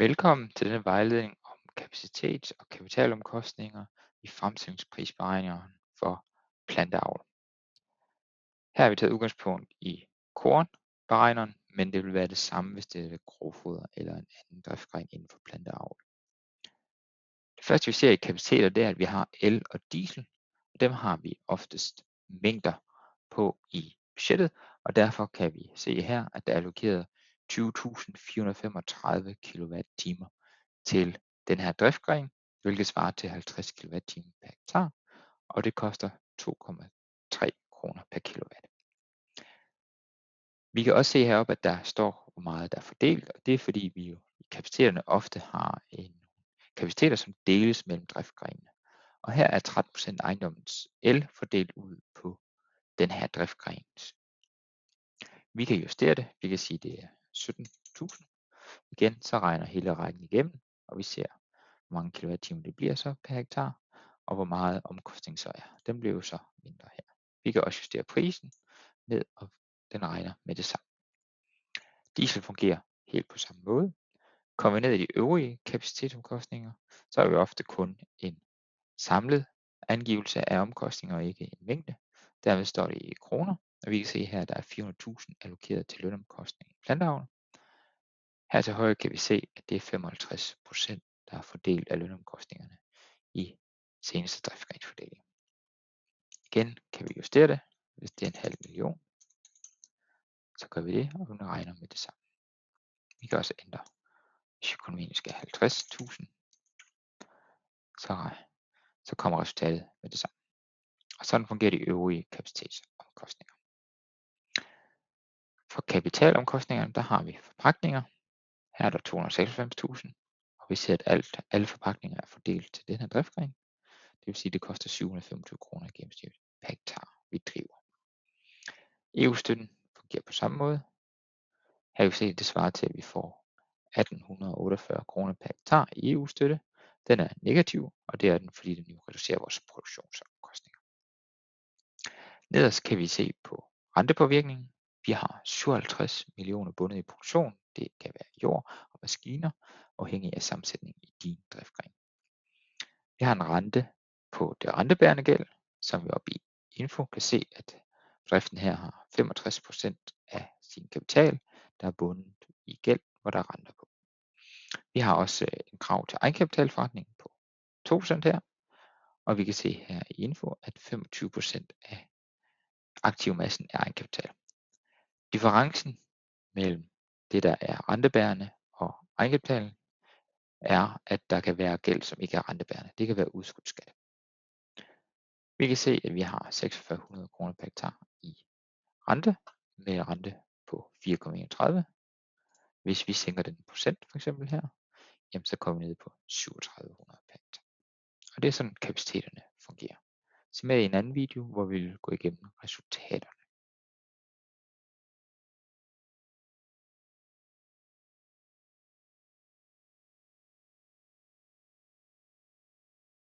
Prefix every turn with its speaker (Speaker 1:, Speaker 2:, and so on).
Speaker 1: Velkommen til denne vejledning om kapacitets- og kapitalomkostninger i fremstillingsprisberegningerne for planteavl. Her har vi taget udgangspunkt i kornberegneren, men det vil være det samme, hvis det er grovfoder eller en anden driftgren inden for planteavl. Det første vi ser i kapaciteter, det er, at vi har el og diesel, og dem har vi oftest mængder på i budgettet, og derfor kan vi se her, at der er allokeret 20.435 kWh til den her driftgren, hvilket svarer til 50 kWh per hektar, og det koster 2,3 kroner per kilowatt. Vi kan også se heroppe, at der står, hvor meget der er fordelt, og det er fordi vi jo i kapaciteterne ofte har en kapaciteter, som deles mellem driftgrenene. Og her er 13% ejendommens el fordelt ud på den her driftgren. Vi kan justere det, vi kan sige, at det er 17.000. Igen, så regner hele rækken igennem, og vi ser, hvor mange kWh det bliver så per hektar, og hvor meget omkostning så er. Den bliver jo så mindre her. Vi kan også justere prisen ned, og den regner med det samme. Diesel fungerer helt på samme måde. Kommer vi ned i de øvrige kapacitetsomkostninger, så er vi ofte kun en samlet angivelse af omkostninger og ikke en mængde. Dermed står det i kroner, og vi kan se her, at der er 400.000 allokeret til lønomkostninger i. Her til højre kan vi se, at det er 55 procent, der er fordelt af lønomkostningerne i seneste driftsgrænsfordeling. Igen kan vi justere det, hvis det er en halv million. Så gør vi det, og nu regner med det samme. Vi kan også ændre, hvis økonomien skal 50.000, så, så kommer resultatet med det samme. Og sådan fungerer de øvrige kapacitetsomkostninger. For kapitalomkostningerne, der har vi forpakninger. her er der 296.000, og vi ser, at alt, alle forpakninger er fordelt til den her driftgren. Det vil sige, at det koster 725 kroner i gennemsnit per hektar, vi driver. EU-støtten fungerer på samme måde. Her kan vi se, at det svarer til, at vi får 1848 kroner per hektar i EU-støtte. Den er negativ, og det er den, fordi den jo reducerer vores produktionsomkostninger. Nederst kan vi se på rentepåvirkningen. Vi har 57 millioner bundet i produktion. Det kan være jord og maskiner, afhængig af sammensætningen i din driftgren. Vi har en rente på det rentebærende gæld, som vi oppe i info kan se, at driften her har 65% af sin kapital, der er bundet i gæld, hvor der er renter på. Vi har også øh, en krav til egenkapitalforretning på 2% her, og vi kan se her i info, at 25% af aktivmassen er egenkapital. Differencen mellem det, der er rentebærende og egenkapitalen, er, at der kan være gæld, som ikke er rentebærende. Det kan være udskudsskat. Vi kan se, at vi har 4600 kroner per hektar i rente, med rente på 4,31. Hvis vi sænker den procent, for eksempel her, jamen så kommer vi ned på 3700 per hektar. Og det er sådan kapaciteterne fungerer. Se med i en anden video, hvor vi vil gå igennem resultaterne.